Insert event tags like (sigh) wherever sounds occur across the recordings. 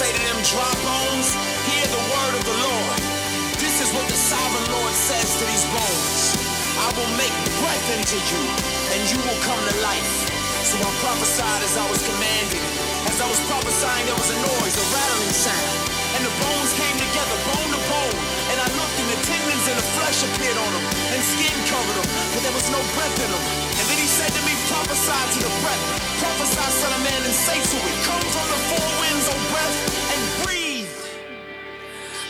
say to them dry bones, hear the word of the Lord. This is what the sovereign Lord says to these bones. I will make breath into you, and you will come to life. So I prophesied as I was commanded. As I was prophesying, there was a noise, a rattling sound. And the bones came together, bone to bone. And I looked, and the tendons and the flesh appeared on them, and skin covered them, but there was no breath in them. And then he said to me, prophesy to the breath. Prophesy, son of man, and say to it, come from the four winds, O breath, and breathe.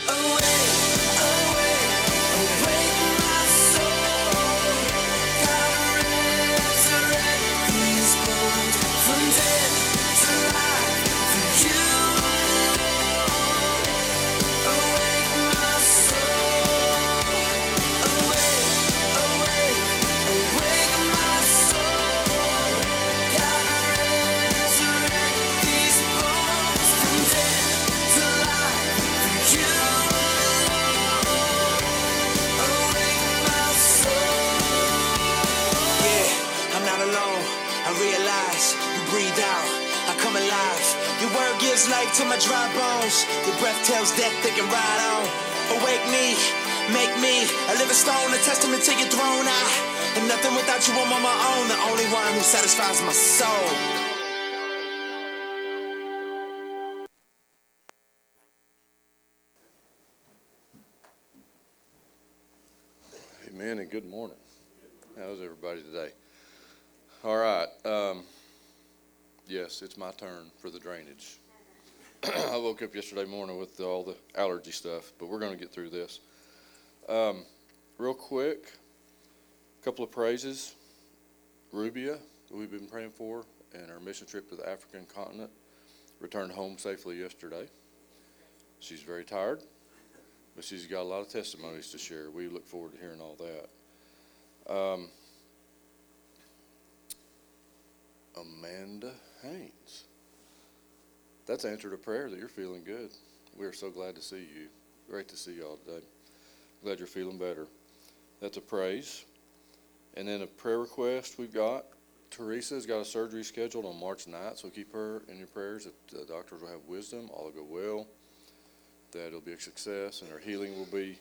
Away, life to my dry bones. Your breath tells death they can ride on. Awake me, make me a living stone, a testament to your throne. I am nothing without you. I'm on my own. The only one who satisfies my soul. Amen and good morning. How's everybody today? All right. Um, yes, it's my turn for the drainage. (clears throat) I woke up yesterday morning with all the allergy stuff, but we're going to get through this. Um, real quick, a couple of praises. Rubia, we've been praying for, and our mission trip to the African continent, returned home safely yesterday. She's very tired but she's got a lot of testimonies to share. We look forward to hearing all that. Um, Amanda Haynes. That's answered a prayer that you're feeling good. We're so glad to see you. Great to see y'all today. Glad you're feeling better. That's a praise. And then a prayer request we've got. Teresa's got a surgery scheduled on March 9th, so keep her in your prayers that the doctors will have wisdom, all will go well that it'll be a success and her healing will be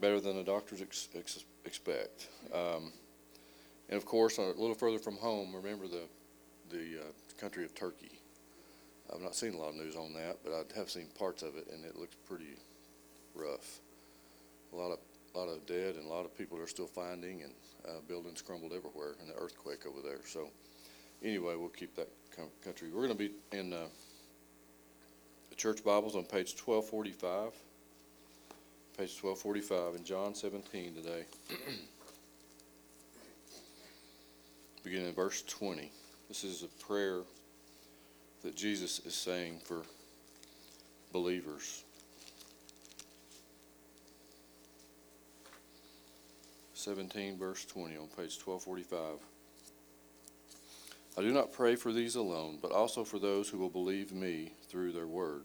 better than the doctors ex- ex- expect. Um, and of course, a little further from home, remember the the uh, country of Turkey. I've not seen a lot of news on that, but I have seen parts of it, and it looks pretty rough. A lot of lot of dead and a lot of people are still finding, and uh, buildings crumbled everywhere, in the earthquake over there. So, anyway, we'll keep that country. We're going to be in. Uh, the church Bibles on page 1245. Page 1245 in John 17 today. (clears throat) Beginning in verse 20. This is a prayer that Jesus is saying for believers. 17 verse 20 on page 1245. I do not pray for these alone, but also for those who will believe me through their word,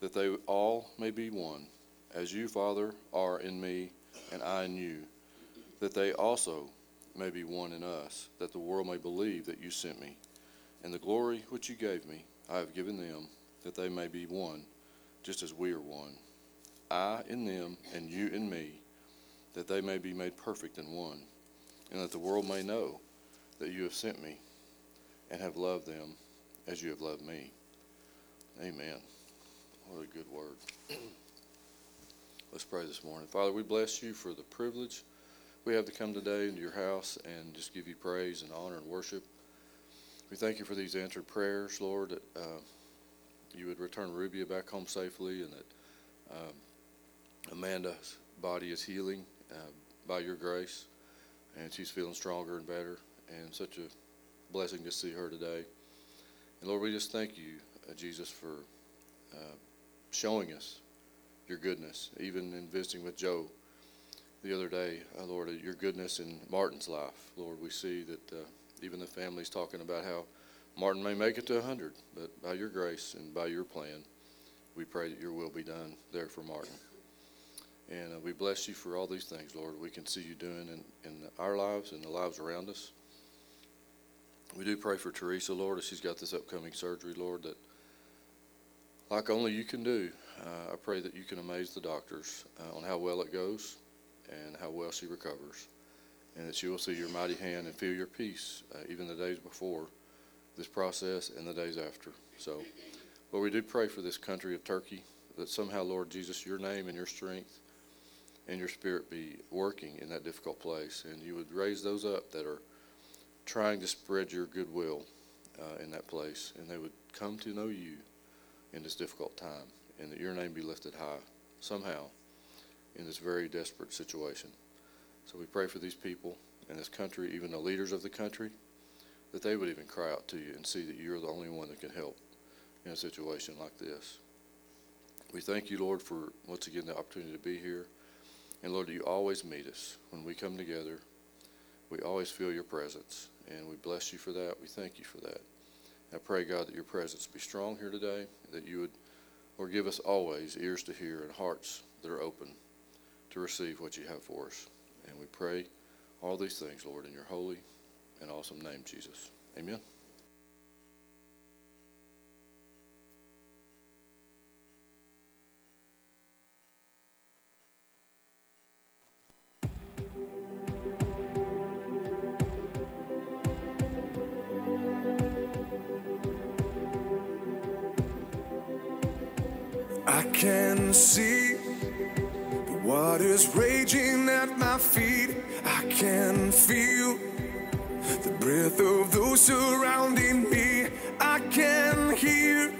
that they all may be one, as you, Father, are in me and I in you, that they also may be one in us, that the world may believe that you sent me. And the glory which you gave me, I have given them, that they may be one, just as we are one. I in them and you in me, that they may be made perfect in one, and that the world may know that you have sent me and have loved them as you have loved me. Amen. What a good word. (clears throat) Let's pray this morning. Father, we bless you for the privilege we have to come today into your house and just give you praise and honor and worship. We thank you for these answered prayers, Lord, that uh, you would return Rubia back home safely and that um, Amanda's body is healing uh, by your grace and she's feeling stronger and better and such a blessing to see her today. And Lord, we just thank you, uh, Jesus, for uh, showing us your goodness, even in visiting with Joe the other day, uh, Lord, your goodness in Martin's life. Lord, we see that uh, even the family's talking about how Martin may make it to 100, but by your grace and by your plan, we pray that your will be done there for Martin. And uh, we bless you for all these things, Lord, we can see you doing in, in our lives and the lives around us. We do pray for Teresa, Lord, as she's got this upcoming surgery, Lord, that like only you can do. Uh, I pray that you can amaze the doctors uh, on how well it goes and how well she recovers, and that she will see your mighty hand and feel your peace uh, even the days before this process and the days after. So, Lord, we do pray for this country of Turkey that somehow, Lord Jesus, your name and your strength and your spirit be working in that difficult place, and you would raise those up that are trying to spread your goodwill uh, in that place, and they would come to know you in this difficult time, and that your name be lifted high somehow in this very desperate situation. So we pray for these people in this country, even the leaders of the country, that they would even cry out to you and see that you're the only one that can help in a situation like this. We thank you, Lord, for once again the opportunity to be here. And Lord, you always meet us when we come together. We always feel your presence, and we bless you for that. We thank you for that. I pray, God, that your presence be strong here today, that you would, or give us always ears to hear and hearts that are open to receive what you have for us. And we pray all these things, Lord, in your holy and awesome name, Jesus. Amen. I can see waters raging at my feet. I can feel the breath of those surrounding me. I can hear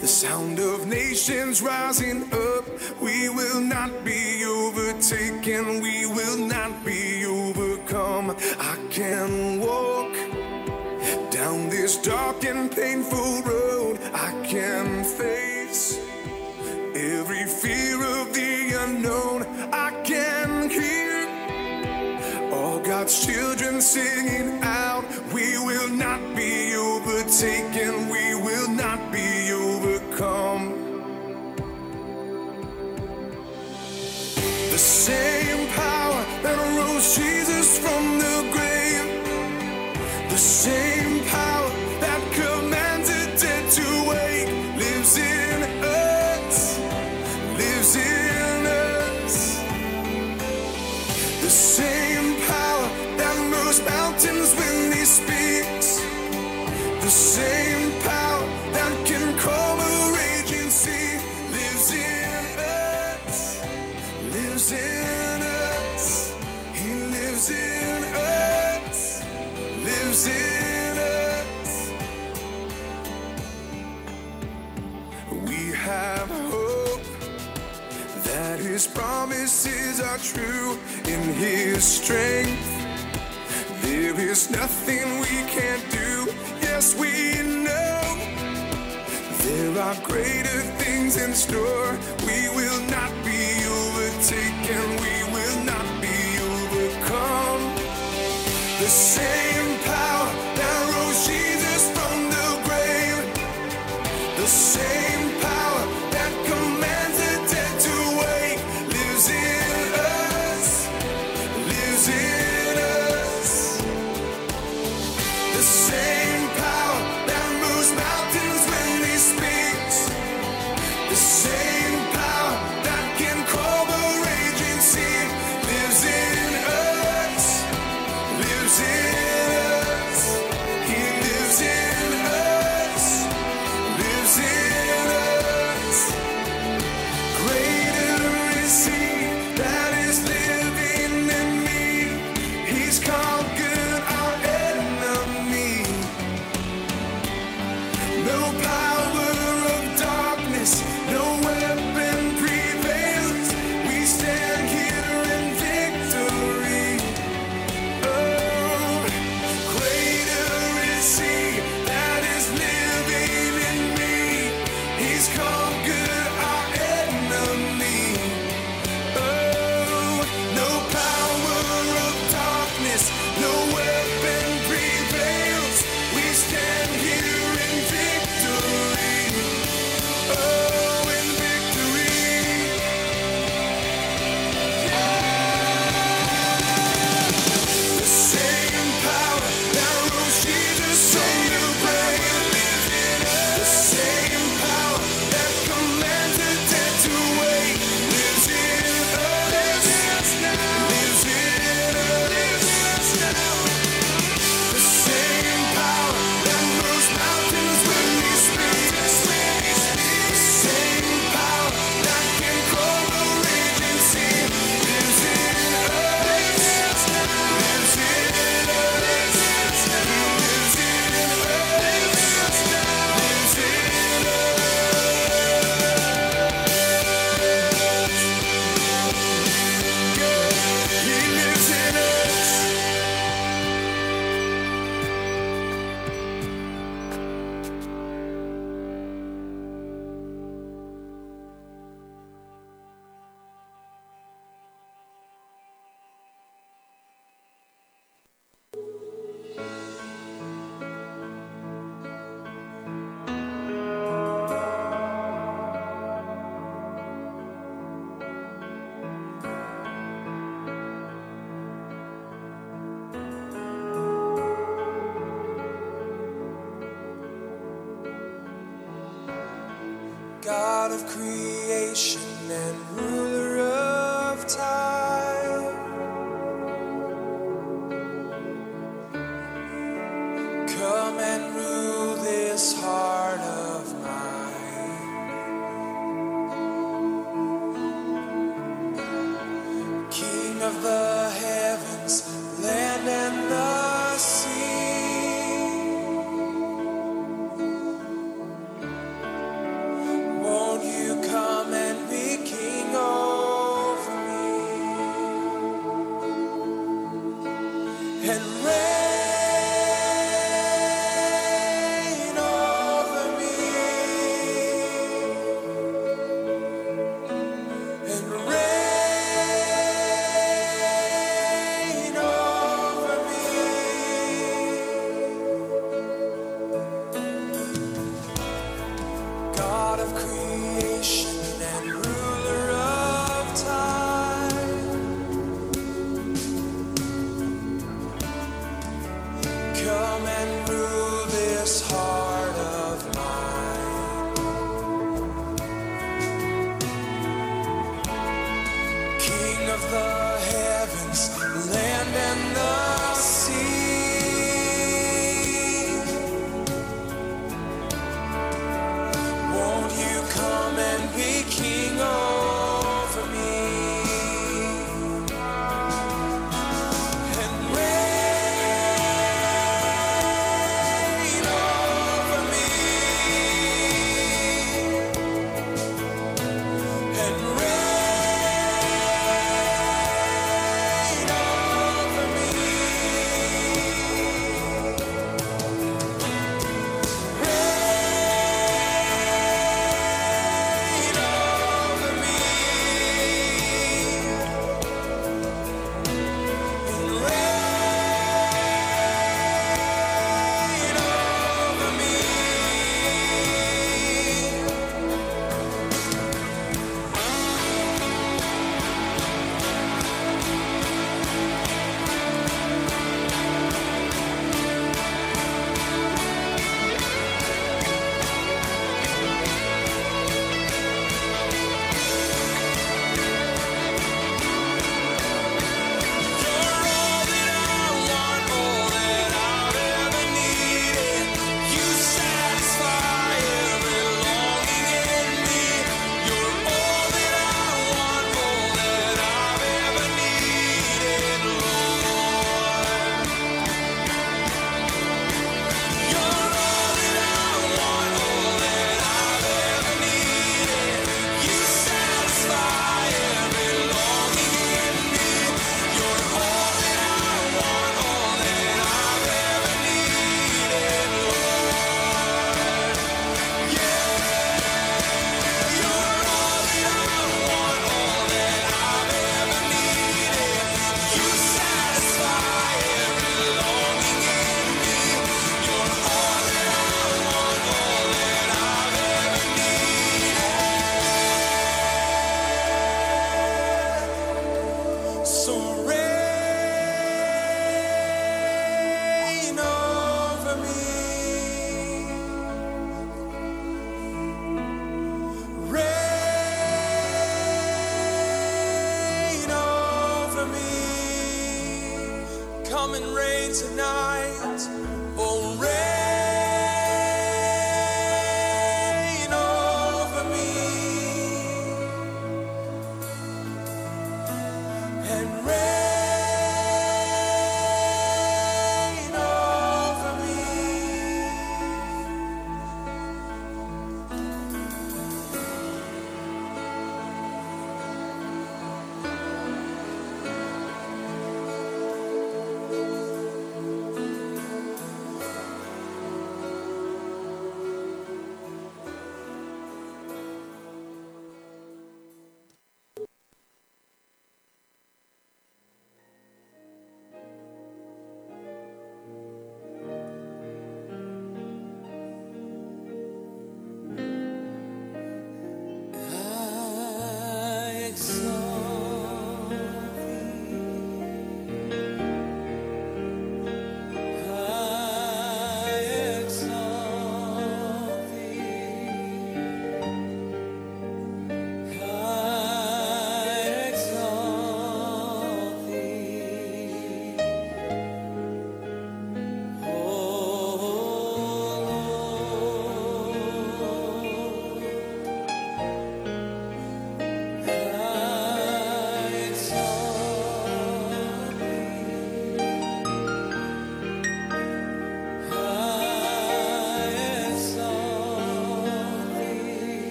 the sound of nations rising up. We will not be overtaken, we will not be overcome. I can walk down this dark and painful road. I can face every fear of the unknown. I can hear all God's children singing out. We will not be overtaken, we will not be overcome. The same power that rose Jesus from the grave, the same are true in His strength. There is nothing we can't do. Yes, we know there are greater things in store. We will not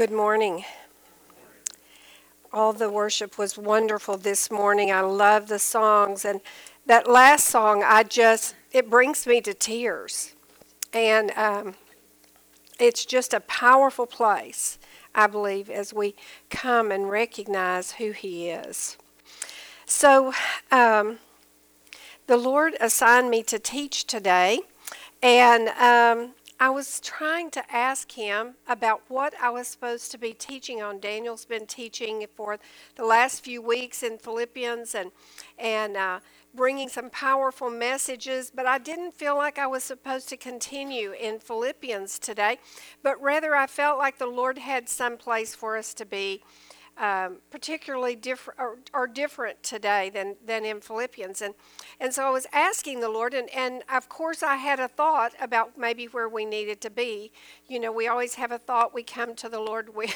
Good morning. All the worship was wonderful this morning. I love the songs. And that last song, I just, it brings me to tears. And um, it's just a powerful place, I believe, as we come and recognize who He is. So, um, the Lord assigned me to teach today. And um, I was trying to ask him about what I was supposed to be teaching on. Daniel's been teaching for the last few weeks in Philippians and and uh, bringing some powerful messages, but I didn't feel like I was supposed to continue in Philippians today, but rather I felt like the Lord had some place for us to be um, particularly different or, different today than, than in Philippians. And, and so I was asking the Lord, and, and of course I had a thought about maybe where we needed to be. You know, we always have a thought we come to the Lord (laughs) with.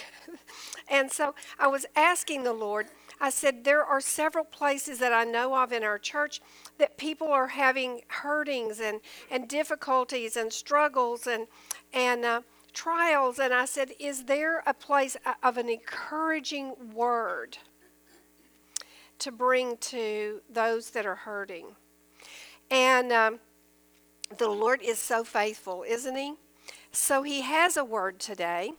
and so I was asking the Lord, I said, there are several places that I know of in our church that people are having hurtings and, and difficulties and struggles and, and, uh, trials, and I said, Is there a place of an encouraging word to bring to those that are hurting? And um, the Lord is so faithful, isn't He? So He has a word today.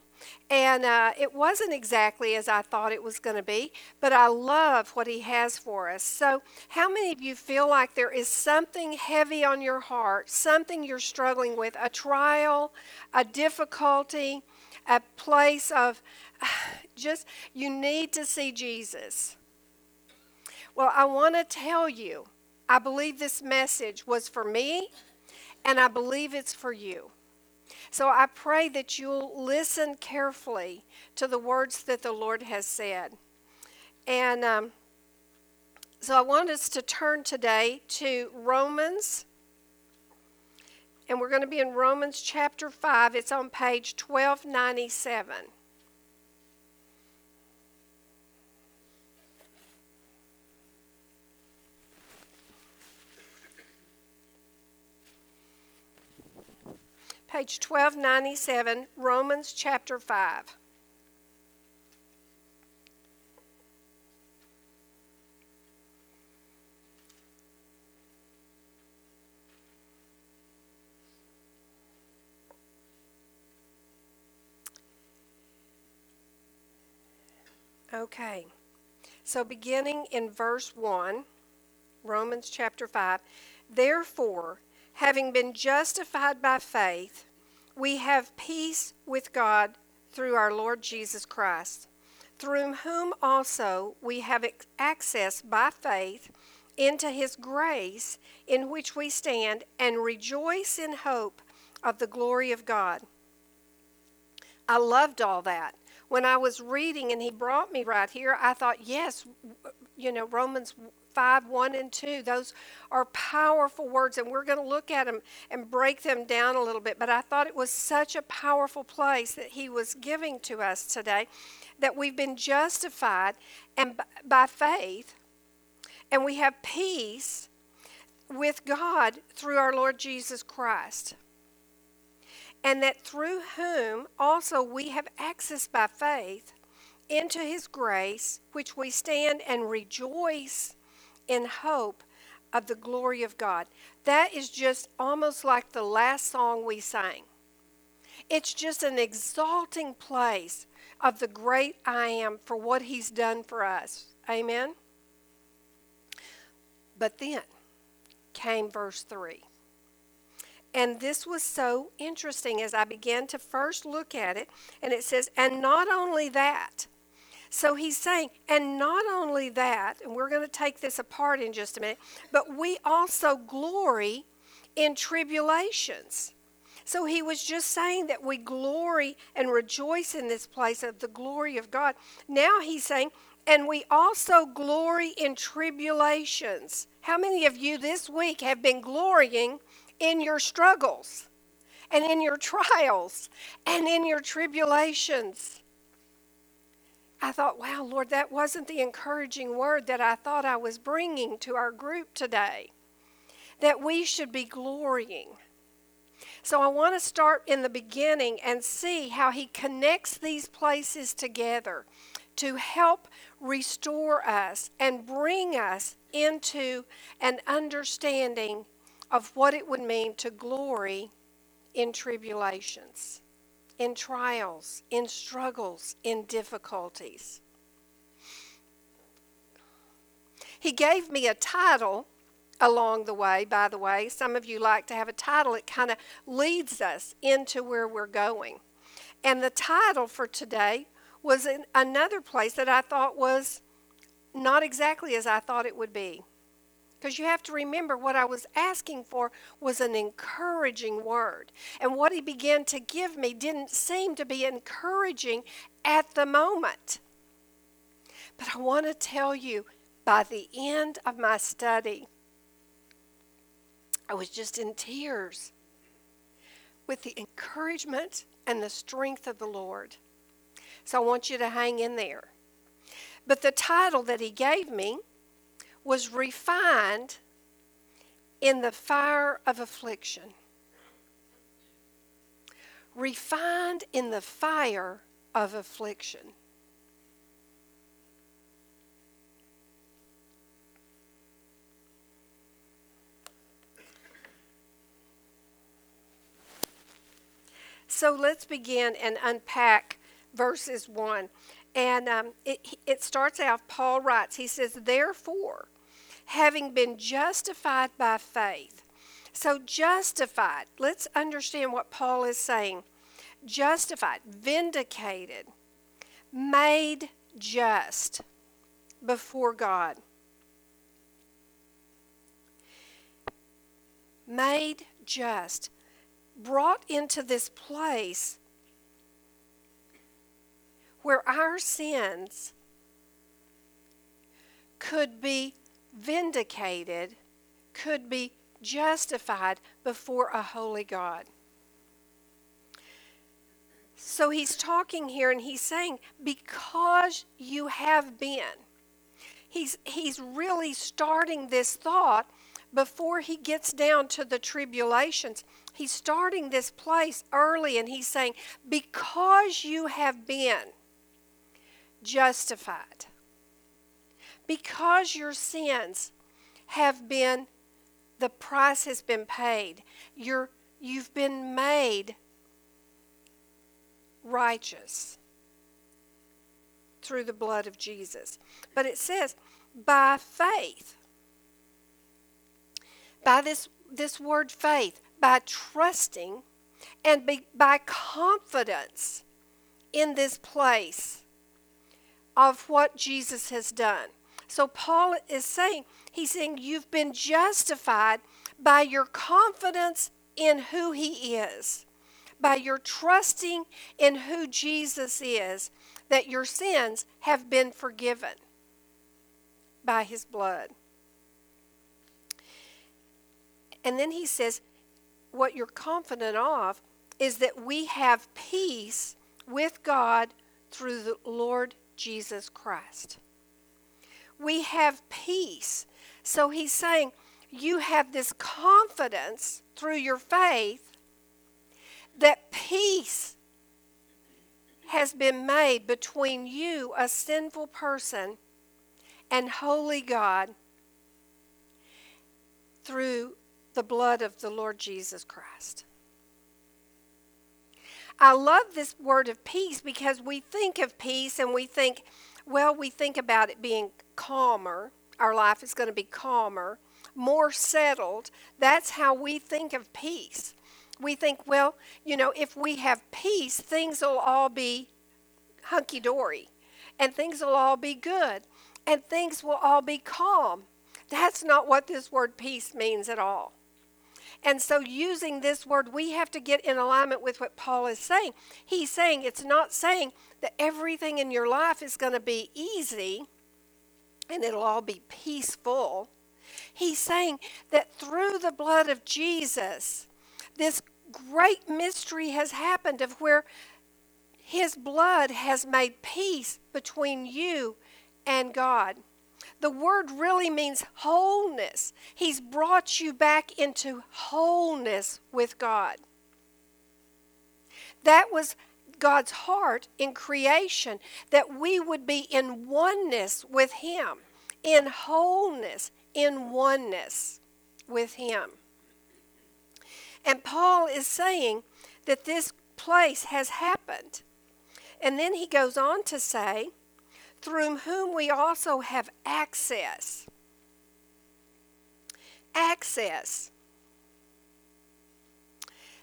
And uh, it wasn't exactly as I thought it was going to be, but I love what He has for us. So, how many of you feel like there is something heavy on your heart, something you're struggling with, a trial, a difficulty, a place of (sighs) just, you need to see Jesus? Well, I want to tell you, I believe this message was for me, and I believe it's for you. So I pray that you'll listen carefully to the words that the Lord has said. And um, so I want us to turn today to Romans. And we're going to be in Romans chapter 5. It's on page 1297. Page 1297, Romans chapter 5. Okay, so beginning in verse 1, Romans chapter 5, therefore, having been justified by faith, we have peace with God through our Lord Jesus Christ, through whom also we have access by faith into his grace in which we stand and rejoice in hope of the glory of God. I loved all that. When I was reading and he brought me right here, I thought, yes, you know, Romans 5 1 and 2. Those are powerful words, and we're going to look at them and break them down a little bit. But I thought it was such a powerful place that He was giving to us today that we've been justified and by faith, and we have peace with God through our Lord Jesus Christ. And that through whom also we have access by faith into his grace, which we stand and rejoice in hope of the glory of God. That is just almost like the last song we sang. It's just an exalting place of the great I am for what he's done for us. Amen? But then came verse 3. And this was so interesting as I began to first look at it. And it says, And not only that, so he's saying, and not only that, and we're going to take this apart in just a minute, but we also glory in tribulations. So he was just saying that we glory and rejoice in this place of the glory of God. Now he's saying, and we also glory in tribulations. How many of you this week have been glorying in your struggles and in your (laughs) trials and in your tribulations? I thought, wow, Lord, that wasn't the encouraging word that I thought I was bringing to our group today. That we should be glorying. So I want to start in the beginning and see how he connects these places together to help restore us and bring us into an understanding of what it would mean to glory in tribulations, in trials, in struggles, in difficulties. He gave me a title along the way, by the way. Some of you like to have a title, it kind of leads us into where we're going. And the title for today was in another place that I thought was not exactly as I thought it would be. Because you have to remember what I was asking for was an encouraging word. And what he began to give me didn't seem to be encouraging at the moment. But I want to tell you, by the end of my study, I was just in tears with the encouragement and the strength of the Lord. So I want you to hang in there. But the title that he gave me was Refined in the Fire of Affliction. Refined in the fire of affliction. So let's begin and unpack verses 1. And um, it, it starts out, Paul writes, he says, Therefore, having been justified by faith. So, justified, let's understand what Paul is saying. Justified, vindicated, made just before God. Made just, brought into this place where our sins could be vindicated, could be justified before a holy God. So he's talking here and he's saying, because you have been. He's, he's really starting this thought before he gets down to the tribulations. He's starting this place early and he's saying, because you have been justified. Because your sins have been, the price has been paid. You're, you've been made righteous through the blood of Jesus. But it says, by faith. By this, this word faith, by trusting and be, by confidence in this place of what Jesus has done. So Paul is saying, he's saying, you've been justified by your confidence in who he is, by your trusting in who Jesus is, that your sins have been forgiven by his blood. And then he says, what you're confident of is that we have peace with God through the Lord Jesus Christ. We have peace. So he's saying, you have this confidence through your faith that peace has been made between you, a sinful person, and holy God through the blood of the Lord Jesus Christ. I love this word of peace because we think of peace and we think, well, we think about it being calmer. Our life is going to be calmer, more settled. That's how we think of peace. We think, well, you know, if we have peace, things will all be hunky dory and things will all be good and things will all be calm. That's not what this word peace means at all. And so, using this word, we have to get in alignment with what Paul is saying. He's saying it's not saying that everything in your life is going to be easy and it'll all be peaceful. He's saying that through the blood of Jesus, this great mystery has happened of where his blood has made peace between you and God. The word really means wholeness. He's brought you back into wholeness with God. That was God's heart in creation, that we would be in oneness with Him, in wholeness, in oneness with Him. And Paul is saying that this place has happened. And then he goes on to say, through whom we also have access. Access.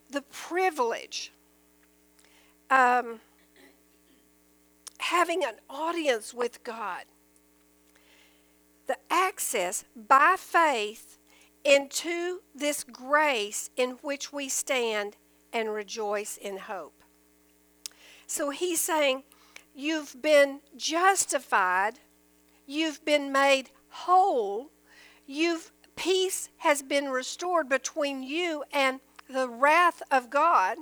The privilege. Um, having an audience with God. The access by faith into this grace in which we stand and rejoice in hope. So he's saying, You've been justified, you've been made whole, you've peace has been restored between you and the wrath of God.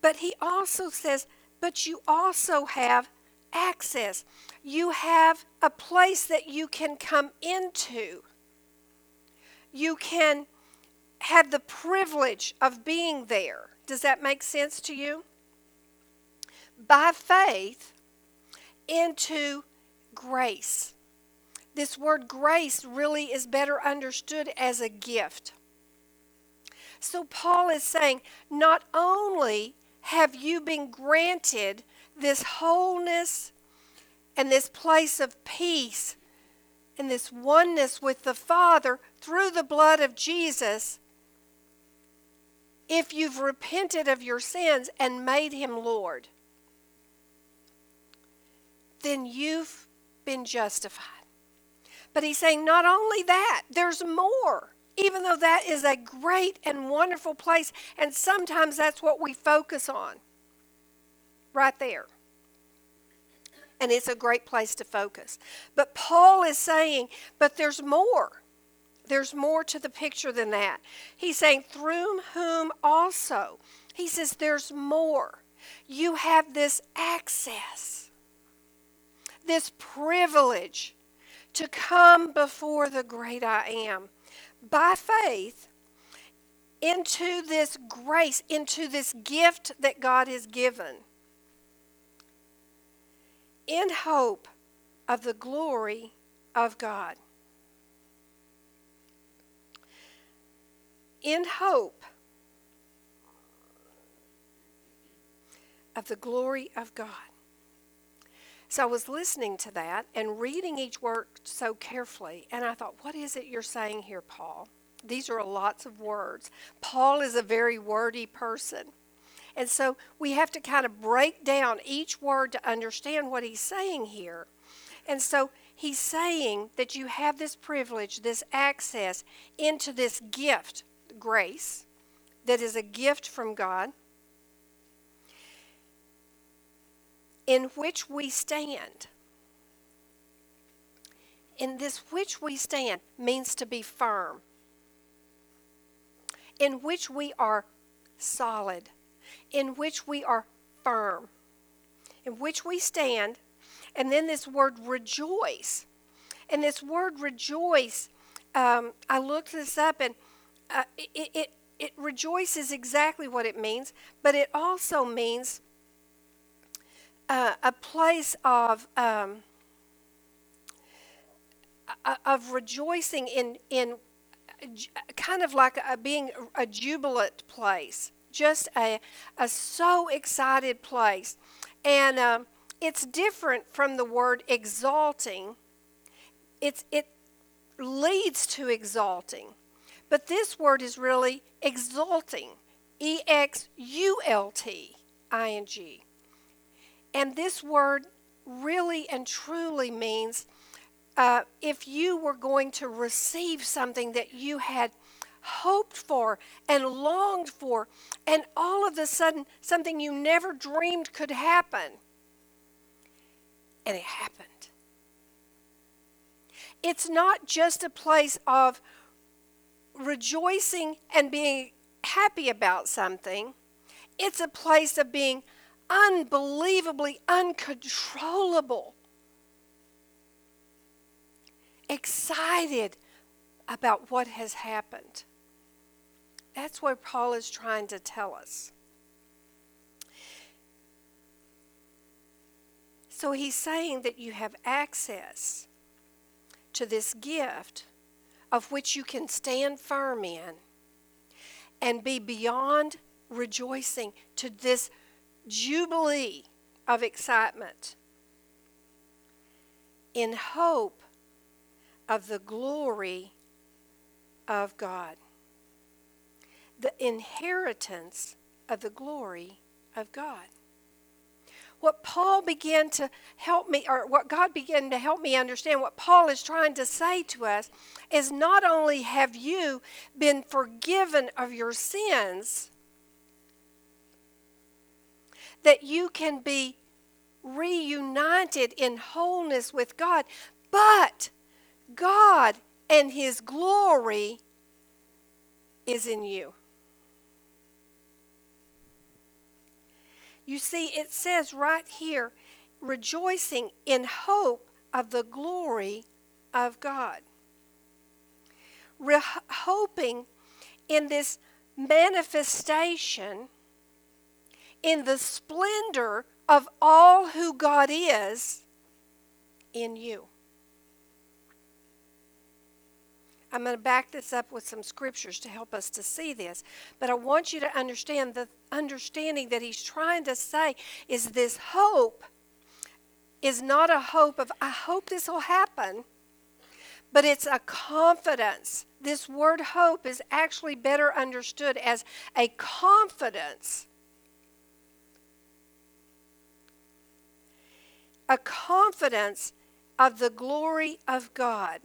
But he also says, but you also have access. You have a place that you can come into. You can have the privilege of being there. Does that make sense to you? By faith into grace. This word grace really is better understood as a gift. So Paul is saying, not only have you been granted this wholeness and this place of peace and this oneness with the Father through the blood of Jesus, if you've repented of your sins and made him Lord, then you've been justified. But he's saying not only that, there's more. Even though that is a great and wonderful place, and sometimes that's what we focus on. Right there and it's a great place to focus. But Paul is saying, but there's more. There's more to the picture than that. He's saying, through whom also. He says, there's more. You have this access, this privilege to come before the great I am by faith into this grace, into this gift that God has given in hope of the glory of God. In hope of the glory of God. So I was listening to that and reading each word so carefully, and I thought, what is it you're saying here, Paul? These are lots of words. Paul is a very wordy person. And so we have to kind of break down each word to understand what he's saying here. And so he's saying that you have this privilege, this access into this gift, grace, that is a gift from God, in which we stand. In this which we stand means to be firm, in which we are solid in which we are firm, in which we stand. And then this word rejoice. And this word rejoice, um, I looked this up and uh, it, it, it rejoices exactly what it means, but it also means uh, a place of. Um, of rejoicing in in kind of like a, being a jubilant place just a, a so excited place. And um, it's different from the word exalting. It's, it leads to exalting. But this word is really exulting. E X U L T I N G. And this word really and truly means uh, if you were going to receive something that you had hoped for and longed for, and all of a sudden, something you never dreamed could happen. And it happened. It's not just a place of rejoicing and being happy about something, it's a place of being unbelievably uncontrollable, excited, about what has happened. That's what Paul is trying to tell us. So he's saying that you have access to this gift of which you can stand firm in and be beyond rejoicing to this jubilee of excitement in hope of the glory of God. The inheritance of the glory of God what Paul began to help me, or what God began to help me understand, what Paul is trying to say to us is not only have you been forgiven of your sins, that you can be reunited in wholeness with God, but God and His glory is in you. You see, it says right here, rejoicing in hope of the glory of God. Re- hoping in this manifestation, in the splendor of all who God is in you. I'm going to back this up with some scriptures to help us to see this. But I want you to understand the understanding that he's trying to say is this hope is not a hope of, I hope this will happen, but it's a confidence. This word hope is actually better understood as a confidence. A confidence of the glory of God.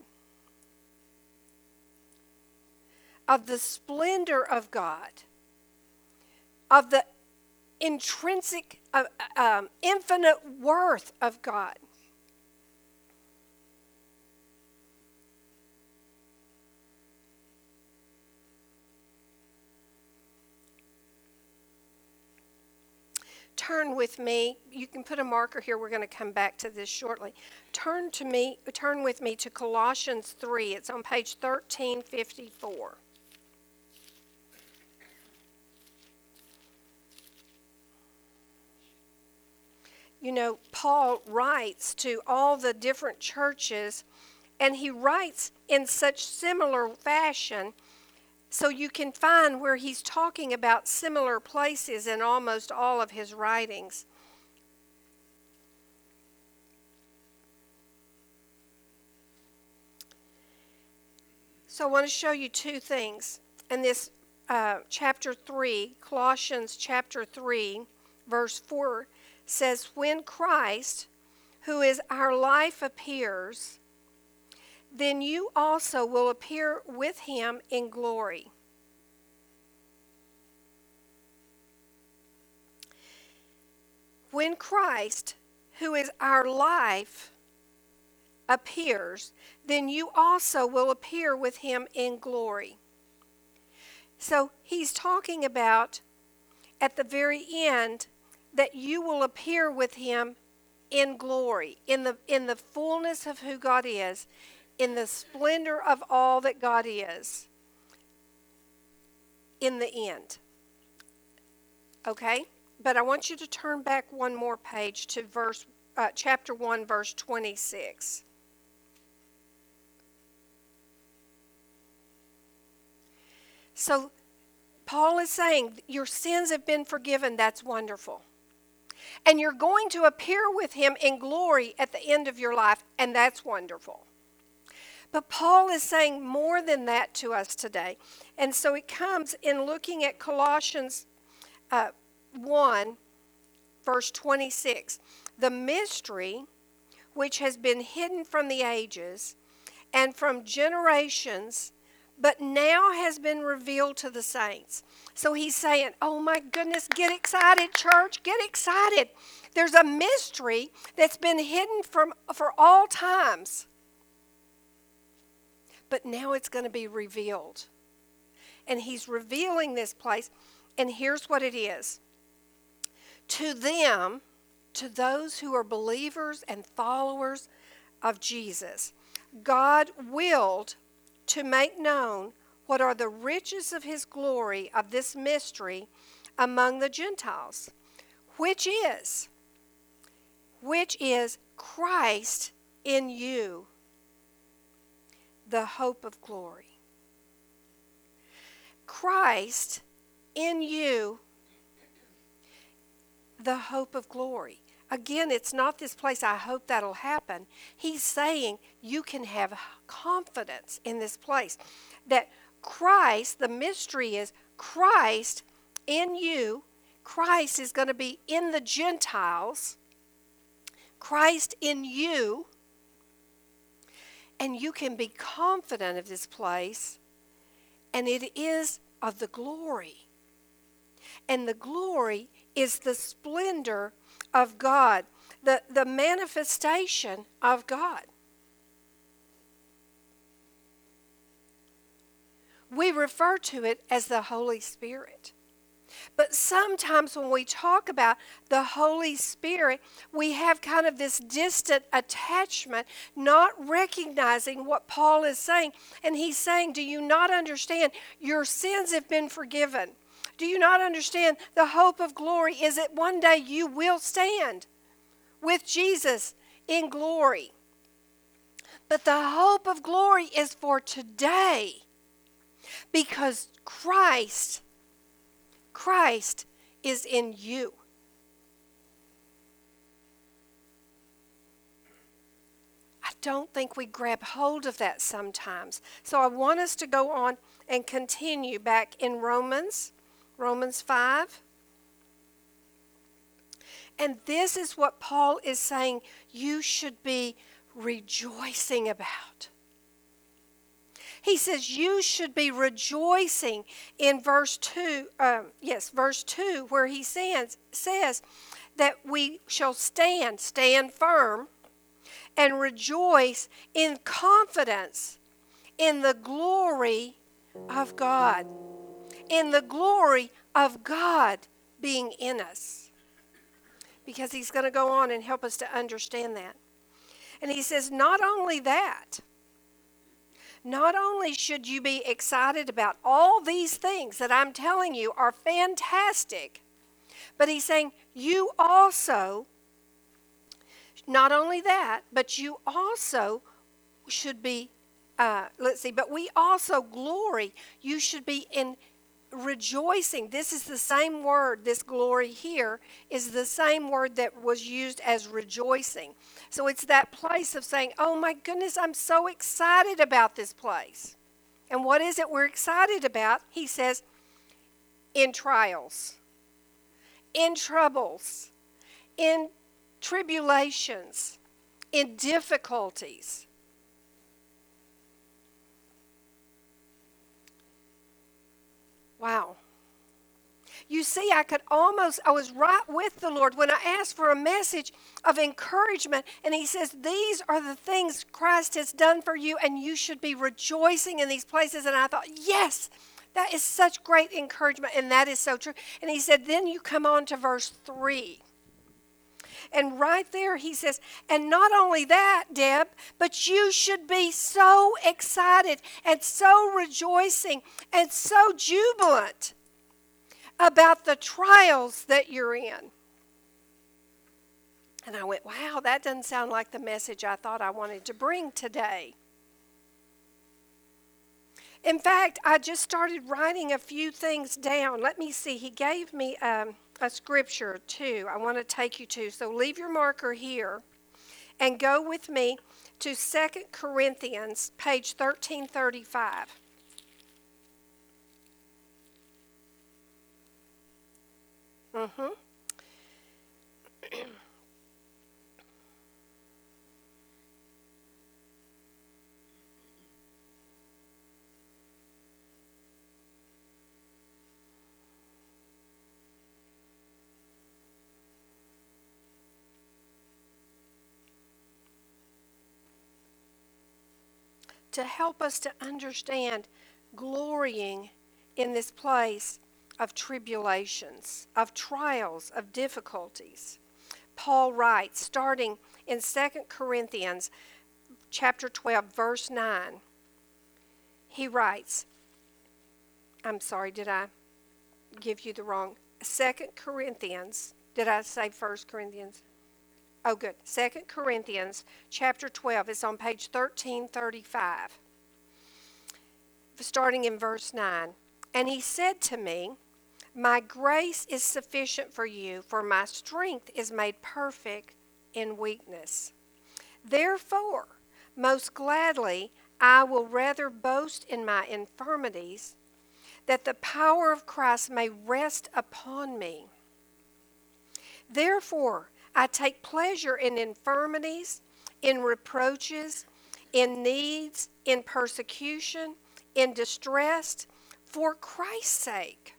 Of the splendor of God, of the intrinsic, uh, um, infinite worth of God. turn with me you can put a marker here we're going to come back to this shortly turn to me turn with me to colossians 3 it's on page 1354 you know, Paul writes to all the different churches, and he writes in such similar fashion. So you can find where he's talking about similar places in almost all of his writings. So I want to show you two things. In this uh, chapter 3, Colossians chapter 3, verse 4 says, When Christ, who is our life, appears, then you also will appear with him in glory. When Christ, who is our life, appears, then you also will appear with him in glory. So he's talking about at the very end that you will appear with him in glory, in the, in the fullness of who God is, in the splendor of all that God is, in the end. Okay? But I want you to turn back one more page to verse uh, chapter 1 verse 26. So Paul is saying your sins have been forgiven. That's wonderful and you're going to appear with him in glory at the end of your life, and that's wonderful. But Paul is saying more than that to us today. And so it comes in looking at Colossians uh, 1, verse 26. The mystery which has been hidden from the ages and from generations but now has been revealed to the saints. So he's saying, Oh my goodness, get excited, church, get excited. There's a mystery that's been hidden from, for all times. But now it's going to be revealed. And he's revealing this place. And here's what it is to them, to those who are believers and followers of Jesus, God willed to make known what are the riches of his glory of this mystery among the Gentiles, which is which is Christ in you, the hope of glory. Christ in you, the hope of glory. Again, it's not this place, I hope that'll happen. He's saying you can have confidence in this place. That Christ, the mystery is Christ in you, Christ is going to be in the Gentiles, Christ in you, and you can be confident of this place, and it is of the glory. And the glory is the splendor of God, the, the manifestation of God. We refer to it as the Holy Spirit. But sometimes when we talk about the Holy Spirit, we have kind of this distant attachment, not recognizing what Paul is saying. And he's saying, Do you not understand? Your sins have been forgiven. Do you not understand? The hope of glory is that one day you will stand with Jesus in glory. But the hope of glory is for today because Christ, Christ is in you. I don't think we grab hold of that sometimes. So I want us to go on and continue back in Romans Romans 5. And this is what Paul is saying you should be rejoicing about. He says you should be rejoicing in verse 2, um, yes, verse 2, where he says, says that we shall stand, stand firm, and rejoice in confidence in the glory of God in the glory of God being in us. Because he's going to go on and help us to understand that. And he says, not only that, not only should you be excited about all these things that I'm telling you are fantastic, but he's saying you also, not only that, but you also should be, uh, let's see, but we also glory. You should be in rejoicing. This is the same word, this glory here is the same word that was used as rejoicing. So it's that place of saying, Oh my goodness, I'm so excited about this place. And what is it we're excited about? He says, in trials, in troubles, in tribulations, in difficulties. Wow. You see, I could almost, I was right with the Lord when I asked for a message of encouragement. And He says, These are the things Christ has done for you, and you should be rejoicing in these places. And I thought, Yes, that is such great encouragement. And that is so true. And He said, Then you come on to verse 3. And right there, he says, and not only that, Deb, but you should be so excited and so rejoicing and so jubilant about the trials that you're in. And I went, wow, that doesn't sound like the message I thought I wanted to bring today. In fact, I just started writing a few things down. Let me see. He gave me um, a scripture too. I want to take you to. So leave your marker here and go with me to Second Corinthians, page 1335. Mm-hmm. (clears throat) to help us to understand glorying in this place of tribulations, of trials, of difficulties. Paul writes, starting in 2 Corinthians chapter 12, verse 9. he writes, I'm sorry, did I give you the wrong? Second Corinthians, did I say First Corinthians? Oh, good. Second Corinthians chapter 12. It's on page 1335, starting in verse 9. And he said to me, My grace is sufficient for you, for my strength is made perfect in weakness. Therefore, most gladly, I will rather boast in my infirmities, that the power of Christ may rest upon me. Therefore, I take pleasure in infirmities, in reproaches, in needs, in persecution, in distress, for Christ's sake.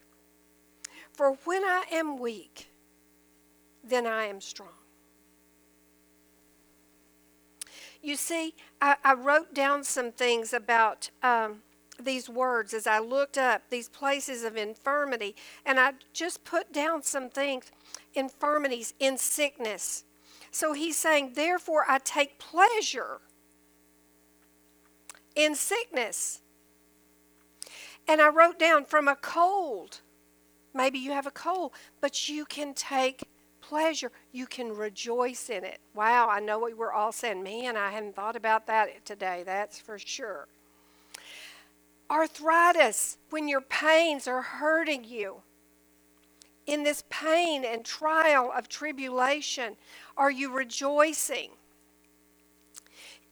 For when I am weak, then I am strong. You see, I, I wrote down some things about um, these words as I looked up these places of infirmity, and I just put down some things infirmities in sickness. So he's saying, Therefore, I take pleasure in sickness. And I wrote down from a cold. Maybe you have a cold, but you can take pleasure. You can rejoice in it. Wow, I know what we were all saying, man, I hadn't thought about that today. That's for sure. Arthritis, when your pains are hurting you. In this pain and trial of tribulation, are you rejoicing?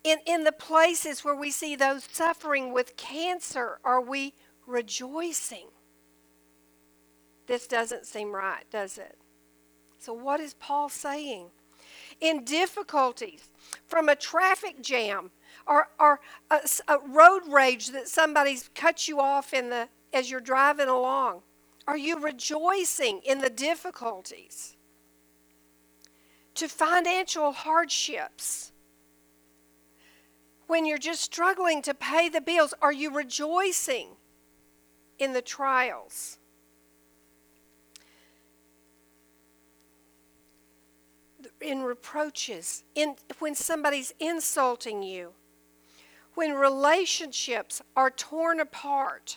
In, in the places where we see those suffering with cancer, are we rejoicing? This doesn't seem right, does it? So, what is Paul saying? In difficulties from a traffic jam or, or a, a road rage that somebody's cut you off in the, as you're driving along, are you rejoicing in the difficulties? To financial hardships, when you're just struggling to pay the bills, are you rejoicing in the trials? in reproaches, in, when somebody's insulting you, when relationships are torn apart,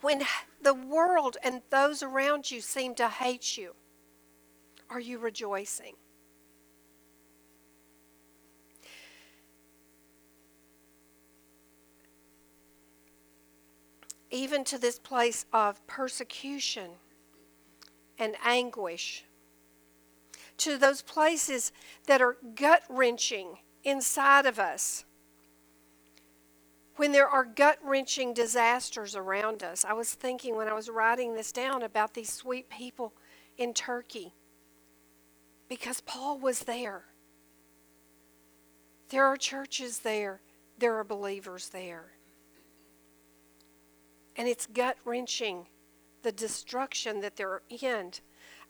when the world and those around you seem to hate you, are you rejoicing? Even to this place of persecution and anguish to those places that are gut wrenching inside of us. When there are gut wrenching disasters around us, I was thinking when I was writing this down about these sweet people in Turkey because Paul was there. There are churches there, there are believers there. And it's gut wrenching the destruction that they're in.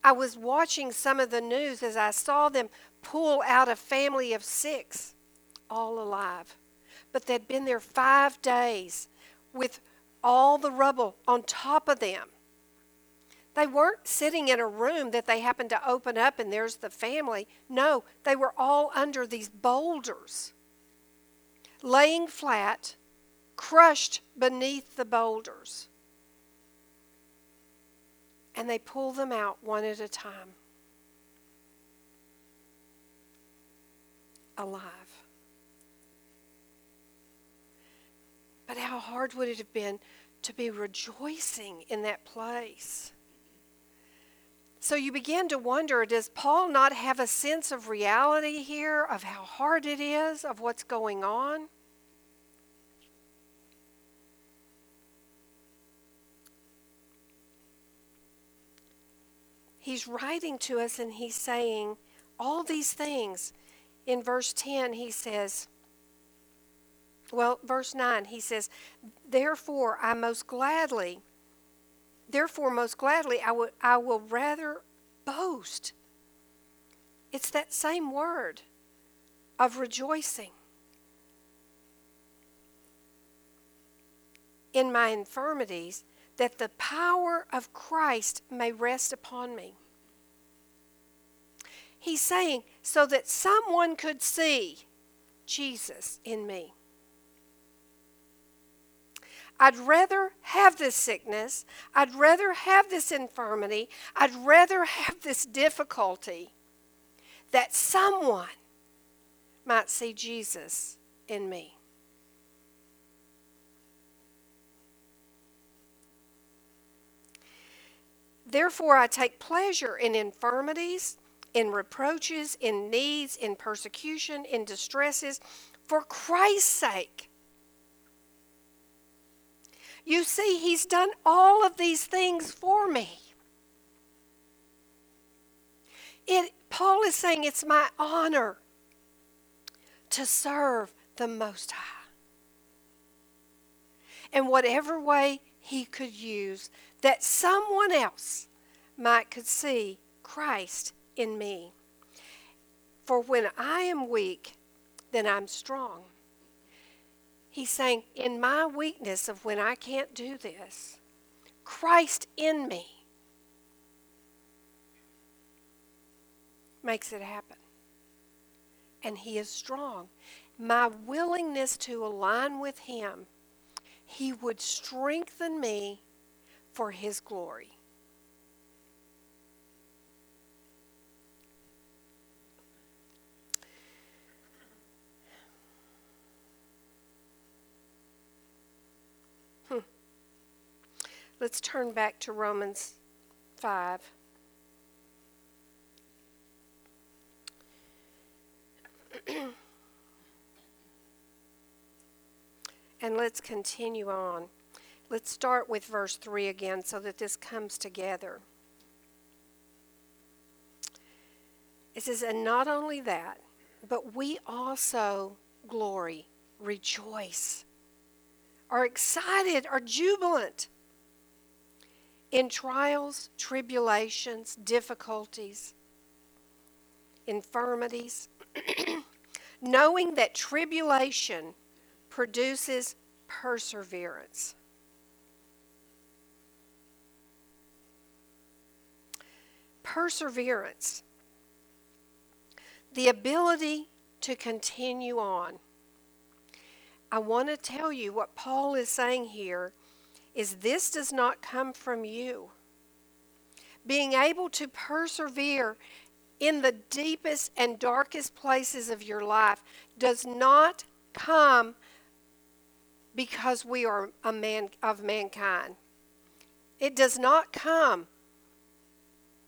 I was watching some of the news as I saw them pull out a family of six, all alive. But they'd been there five days with all the rubble on top of them. They weren't sitting in a room that they happened to open up and there's the family. No, they were all under these boulders, laying flat, crushed beneath the boulders and they pull them out one at a time. Alive. But how hard would it have been to be rejoicing in that place? So you begin to wonder does Paul not have a sense of reality here, of how hard it is, of what's going on? he's writing to us and he's saying all these things. In verse 10, he says, well, verse 9, he says, Therefore, I most gladly, therefore, most gladly, I, would, I will rather boast. It's that same word of rejoicing. In my infirmities, that the power of Christ may rest upon me. He's saying, so that someone could see Jesus in me. I'd rather have this sickness. I'd rather have this infirmity. I'd rather have this difficulty that someone might see Jesus in me. Therefore, I take pleasure in infirmities, in reproaches, in needs, in persecution, in distresses, for Christ's sake. You see, He's done all of these things for me. It, Paul is saying it's my honor to serve the Most High. And whatever way he could use that someone else might could see Christ in me. For when I am weak, then I'm strong. He's saying, in my weakness of when I can't do this, Christ in me makes it happen. And He is strong. My willingness to align with Him, He would strengthen me for His glory. Let's turn back to Romans 5. (clears throat) and let's continue on. Let's start with verse 3 again so that this comes together. It says, And not only that, but we also glory, rejoice, are excited, are jubilant in trials, tribulations, difficulties, infirmities, (clears throat) knowing that tribulation produces perseverance. Perseverance, the ability to continue on. I want to tell you what Paul is saying here is this does not come from you. Being able to persevere in the deepest and darkest places of your life does not come because we are a man of mankind. It does not come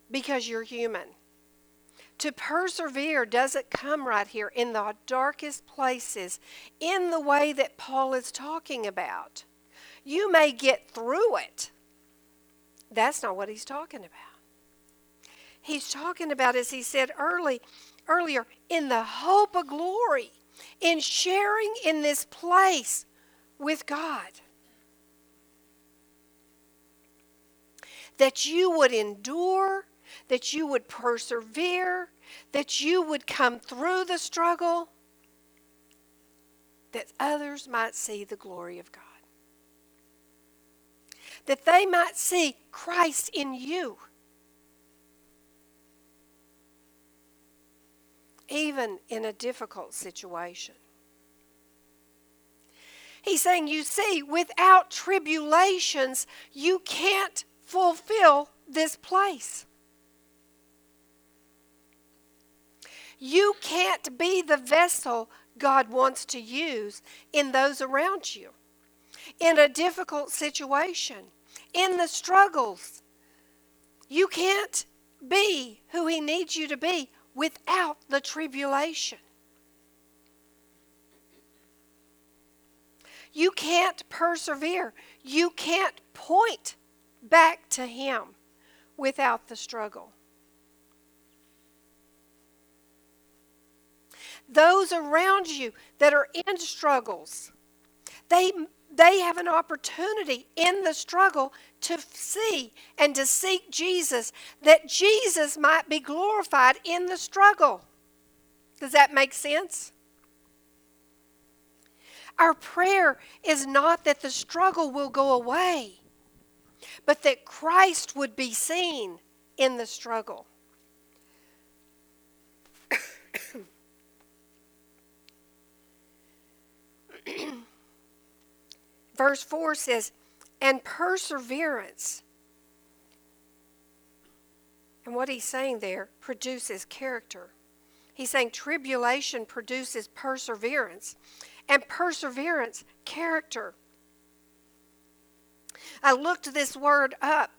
because you're human. To persevere doesn't come right here in the darkest places in the way that Paul is talking about. You may get through it. That's not what he's talking about. He's talking about, as he said early, earlier, in the hope of glory, in sharing in this place with God. That you would endure, that you would persevere, that you would come through the struggle, that others might see the glory of God that they might see Christ in you. Even in a difficult situation. He's saying, You see, without tribulations, you can't fulfill this place. You can't be the vessel God wants to use in those around you in a difficult situation in the struggles. You can't be who He needs you to be without the tribulation. You can't persevere. You can't point back to Him without the struggle. Those around you that are in struggles, they they have an opportunity in the struggle to see and to seek Jesus, that Jesus might be glorified in the struggle. Does that make sense? Our prayer is not that the struggle will go away, but that Christ would be seen in the struggle. (clears throat) Verse 4 says, and perseverance. And what he's saying there produces character. He's saying tribulation produces perseverance, and perseverance, character. I looked this word up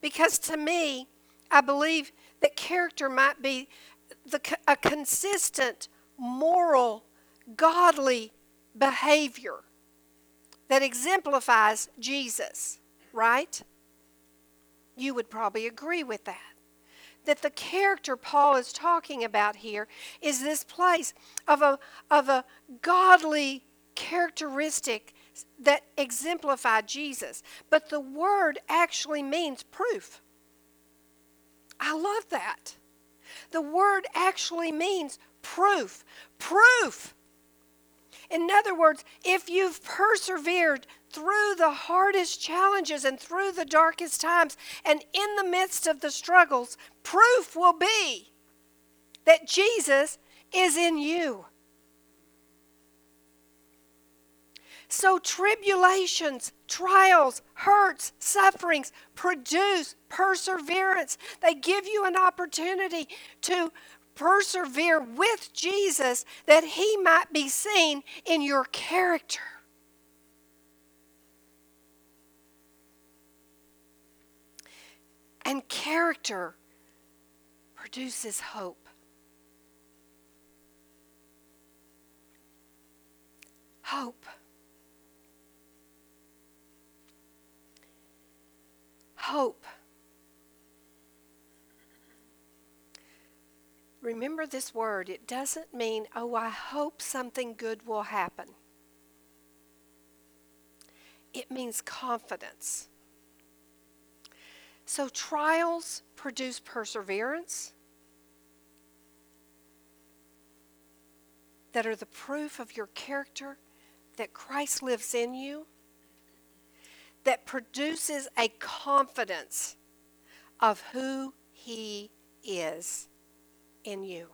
because to me, I believe that character might be the, a consistent, moral, godly behavior that exemplifies Jesus, right? You would probably agree with that. That the character Paul is talking about here is this place of a, of a godly characteristic that exemplified Jesus. But the word actually means proof. I love that. The word actually means proof. Proof. In other words, if you've persevered through the hardest challenges and through the darkest times and in the midst of the struggles, proof will be that Jesus is in you. So, tribulations, trials, hurts, sufferings produce perseverance. They give you an opportunity to persevere with Jesus that he might be seen in your character. And character produces hope. Hope. Hope. Remember this word. It doesn't mean, oh, I hope something good will happen. It means confidence. So trials produce perseverance that are the proof of your character that Christ lives in you, that produces a confidence of who He is in you.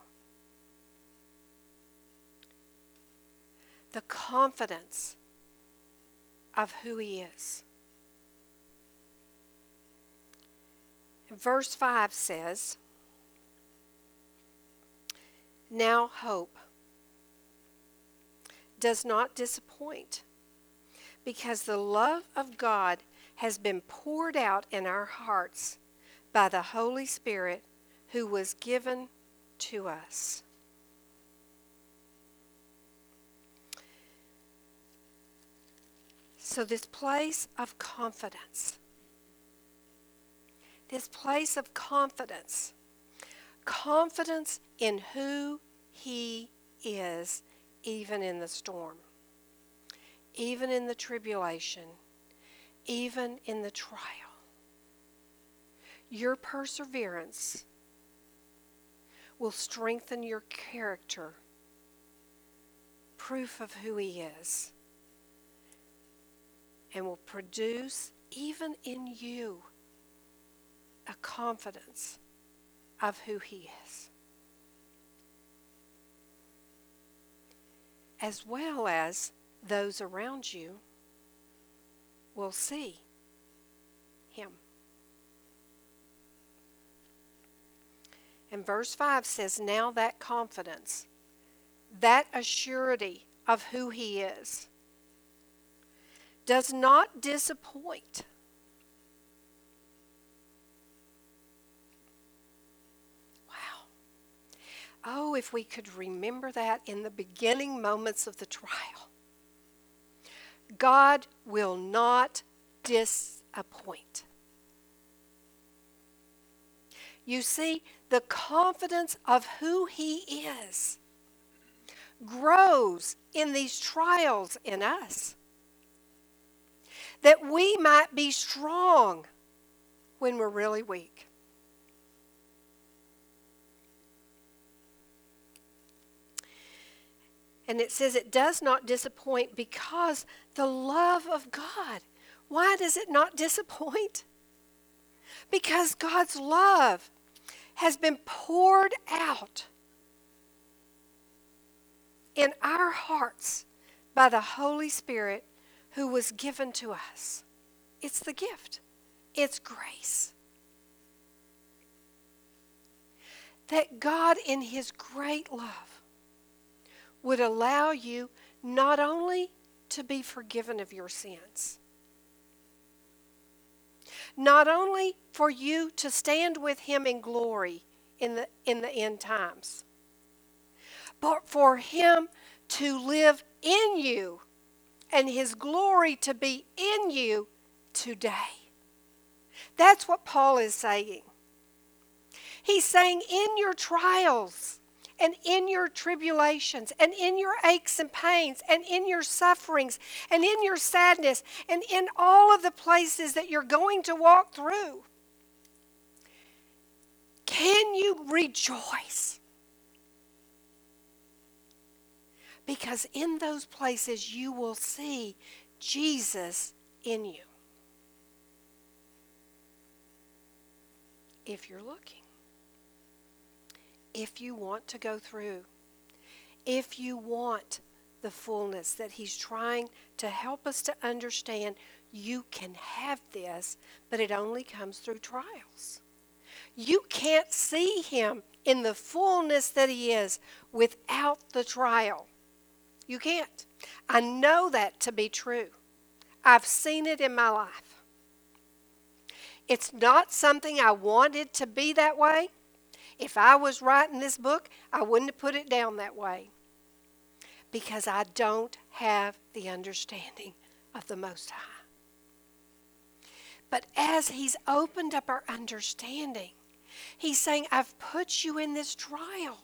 The confidence of who He is. Verse 5 says, Now hope does not disappoint because the love of God has been poured out in our hearts by the Holy Spirit who was given to us. So, this place of confidence, this place of confidence, confidence in who He is, even in the storm, even in the tribulation, even in the trial. Your perseverance will strengthen your character, proof of who He is, and will produce, even in you, a confidence of who He is. As well as those around you will see Him. And verse 5 says, Now that confidence, that assurity of who He is, does not disappoint. Wow. Oh, if we could remember that in the beginning moments of the trial. God will not disappoint. You see, the confidence of who He is grows in these trials in us. That we might be strong when we're really weak. And it says it does not disappoint because the love of God. Why does it not disappoint? Because God's love has been poured out in our hearts by the Holy Spirit who was given to us. It's the gift, it's grace. That God, in His great love, would allow you not only to be forgiven of your sins, not only for you to stand with Him in glory in the, in the end times, but for Him to live in you and His glory to be in you today. That's what Paul is saying. He's saying, in your trials, and in your tribulations and in your aches and pains and in your sufferings and in your sadness and in all of the places that you're going to walk through. Can you rejoice? Because in those places you will see Jesus in you. If you're looking if you want to go through, if you want the fullness that He's trying to help us to understand, you can have this, but it only comes through trials. You can't see Him in the fullness that He is without the trial. You can't. I know that to be true. I've seen it in my life. It's not something I wanted to be that way. If I was writing this book, I wouldn't have put it down that way because I don't have the understanding of the Most High. But as He's opened up our understanding, He's saying, I've put you in this trial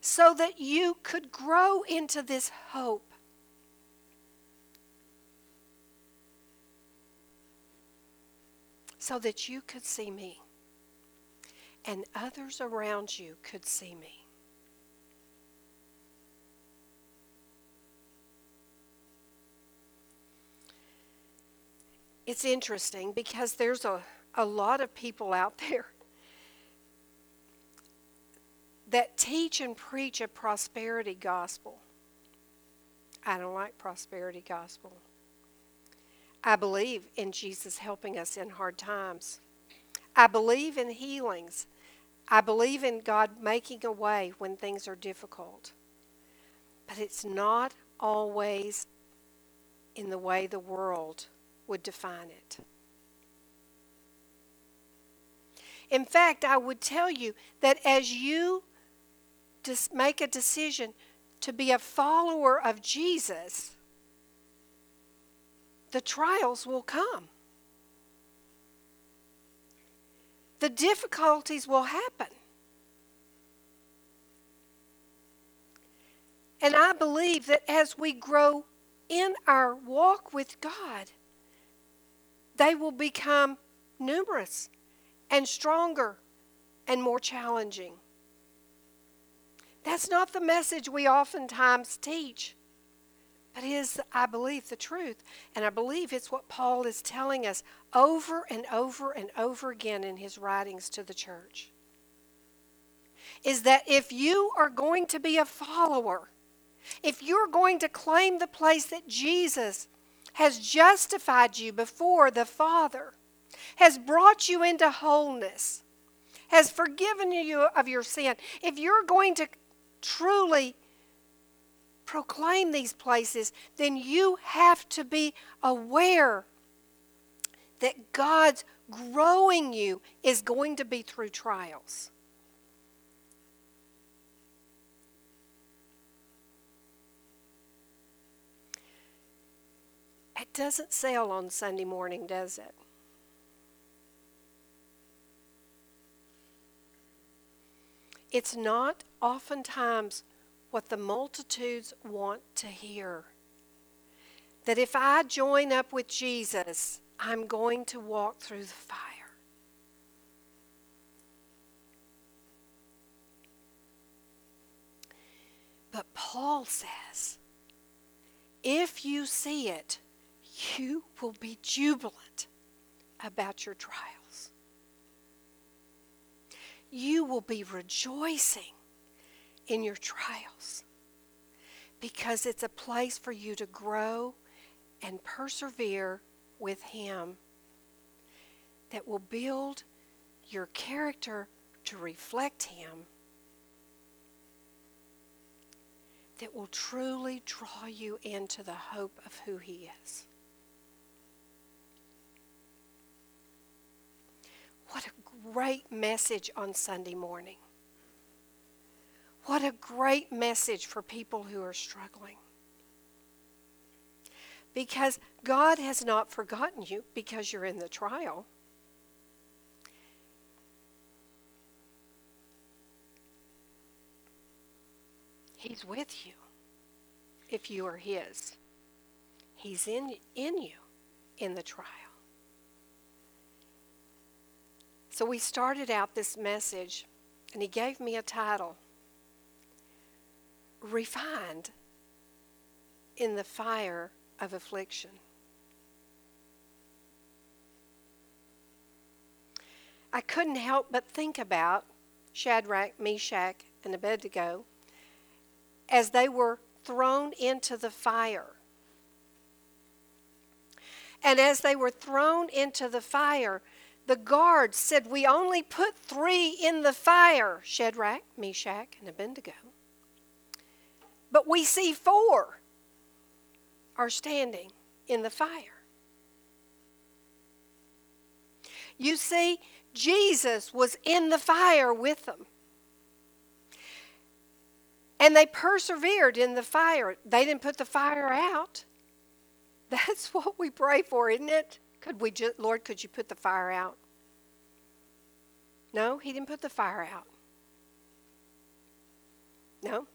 so that you could grow into this hope. So that you could see me and others around you could see me. It's interesting because there's a, a lot of people out (laughs) there that teach and preach a prosperity gospel. I don't like prosperity gospel. I believe in Jesus helping us in hard times. I believe in healings. I believe in God making a way when things are difficult. But it's not always in the way the world would define it. In fact, I would tell you that as you make a decision to be a follower of Jesus, the trials will come. The difficulties will happen. And I believe that as we grow in our walk with God, they will become numerous and stronger and more challenging. That's not the message we oftentimes teach, but is, I believe, the truth. And I believe it's what Paul is telling us over and over and over again in his writings to the church. Is that if you are going to be a follower, if you're going to claim the place that Jesus has justified you before the Father, has brought you into wholeness, has forgiven you of your sin, if you're going to truly proclaim these places, then you have to be aware that God's growing you is going to be through trials. It doesn't sell on Sunday morning, does it? It's not oftentimes what the multitudes want to hear. That if I join up with Jesus, I'm going to walk through the fire. But Paul says, if you see it, you will be jubilant about your trials. You will be rejoicing in your trials because it's a place for you to grow and persevere with Him that will build your character to reflect Him, that will truly draw you into the hope of who He is. What a great message on Sunday morning. What a great message for people who are struggling. Because God has not forgotten you because you're in the trial. He's with you if you are His. He's in, in you in the trial. So we started out this message, and He gave me a title Refined in the Fire of Affliction. I couldn't help but think about Shadrach, Meshach, and Abednego as they were thrown into the fire. And as they were thrown into the fire, the guards said, We only put three in the fire Shadrach, Meshach, and Abednego. But we see four are standing in the fire. You see, Jesus was in the fire with them. And they persevered in the fire. They didn't put the fire out. (laughs) That's what we pray for, isn't it? Could we just, Lord, could you put the fire out? No, he didn't put the fire out. No.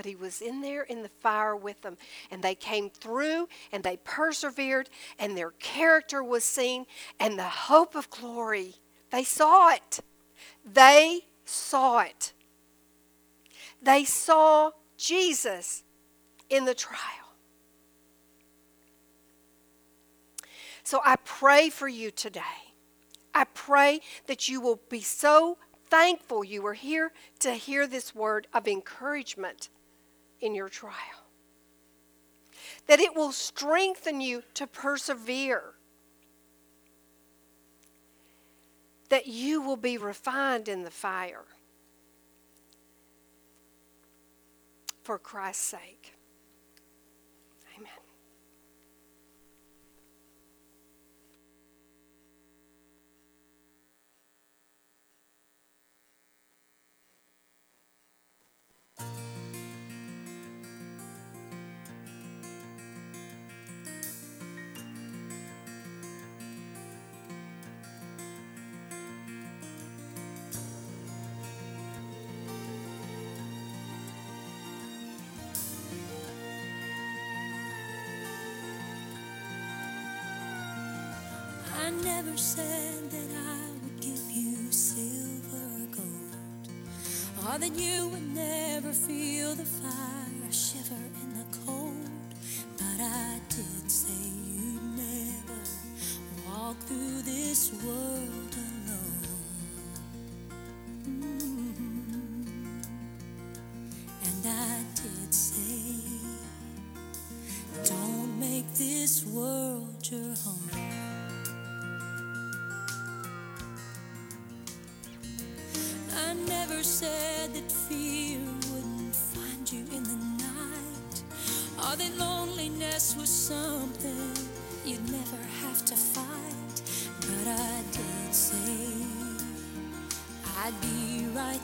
But he was in there in the fire with them. And they came through and they persevered, and their character was seen, and the hope of glory. They saw it. They saw it. They saw Jesus in the trial. So I pray for you today. I pray that you will be so thankful you are here to hear this word of encouragement in your trial. That it will strengthen you to persevere that you will be refined in the fire for Christ's sake. Amen. I never said that I would give you silver or gold, or that you would never feel the fire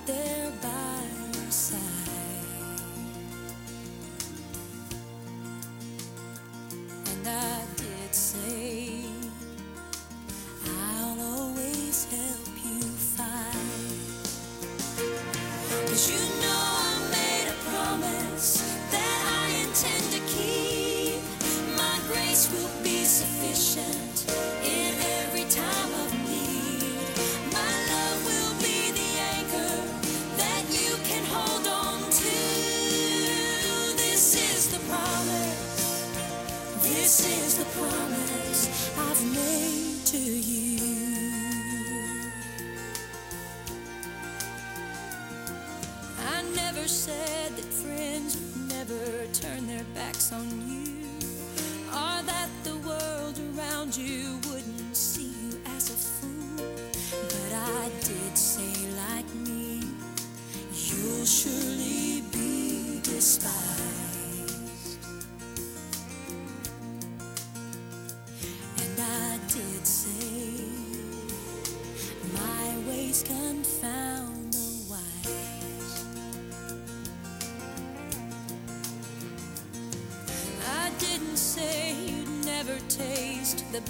be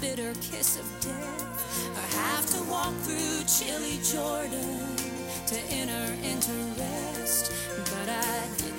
bitter kiss of death, or have to walk through chilly Jordan to enter into rest. But I did